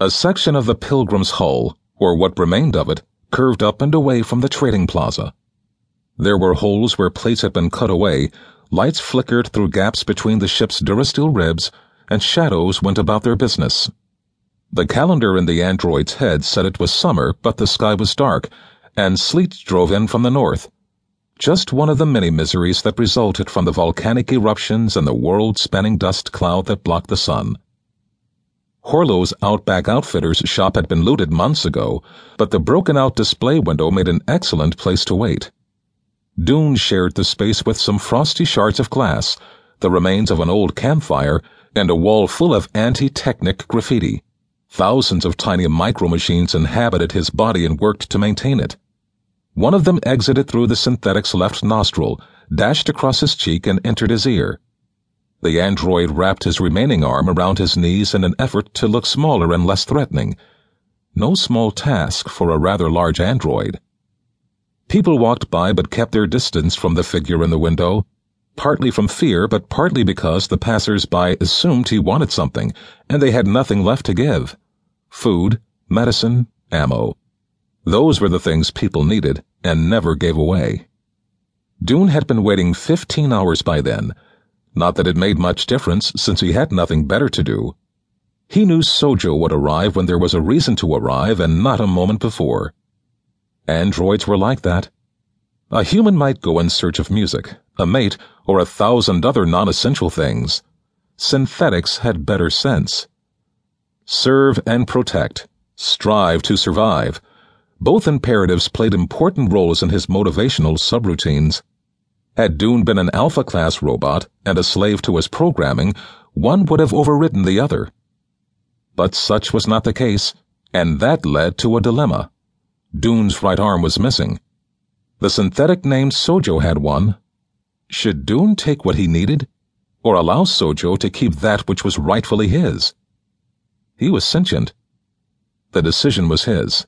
A section of the Pilgrim's hull, or what remained of it, curved up and away from the trading plaza. There were holes where plates had been cut away, lights flickered through gaps between the ship's durasteel ribs, and shadows went about their business. The calendar in the android's head said it was summer, but the sky was dark, and sleet drove in from the north. Just one of the many miseries that resulted from the volcanic eruptions and the world-spanning dust cloud that blocked the sun. Horlo's Outback Outfitters shop had been looted months ago, but the broken-out display window made an excellent place to wait. Doon shared the space with some frosty shards of glass, the remains of an old campfire, and a wall full of anti-technic graffiti. Thousands of tiny micro-machines inhabited his body and worked to maintain it. One of them exited through the synthetic's left nostril, dashed across his cheek, and entered his ear. The android wrapped his remaining arm around his knees in an effort to look smaller and less threatening. No small task for a rather large android. People walked by but kept their distance from the figure in the window, partly from fear, but partly because the passers-by assumed he wanted something, and they had nothing left to give. Food, medicine, ammo. Those were the things people needed and never gave away. Doon had been waiting fifteen hours by then, not that it made much difference, since he had nothing better to do. He knew Sojo would arrive when there was a reason to arrive and not a moment before. Androids were like that. A human might go in search of music, a mate, or a thousand other non-essential things. Synthetics had better sense. Serve and protect. Strive to survive. Both imperatives played important roles in his motivational subroutines. Had Doon been an Alpha class robot and a slave to his programming, one would have overridden the other. But such was not the case, and that led to a dilemma. Doon's right arm was missing. The synthetic named Sojo had one. Should Doon take what he needed, or allow Sojo to keep that which was rightfully his? He was sentient. The decision was his.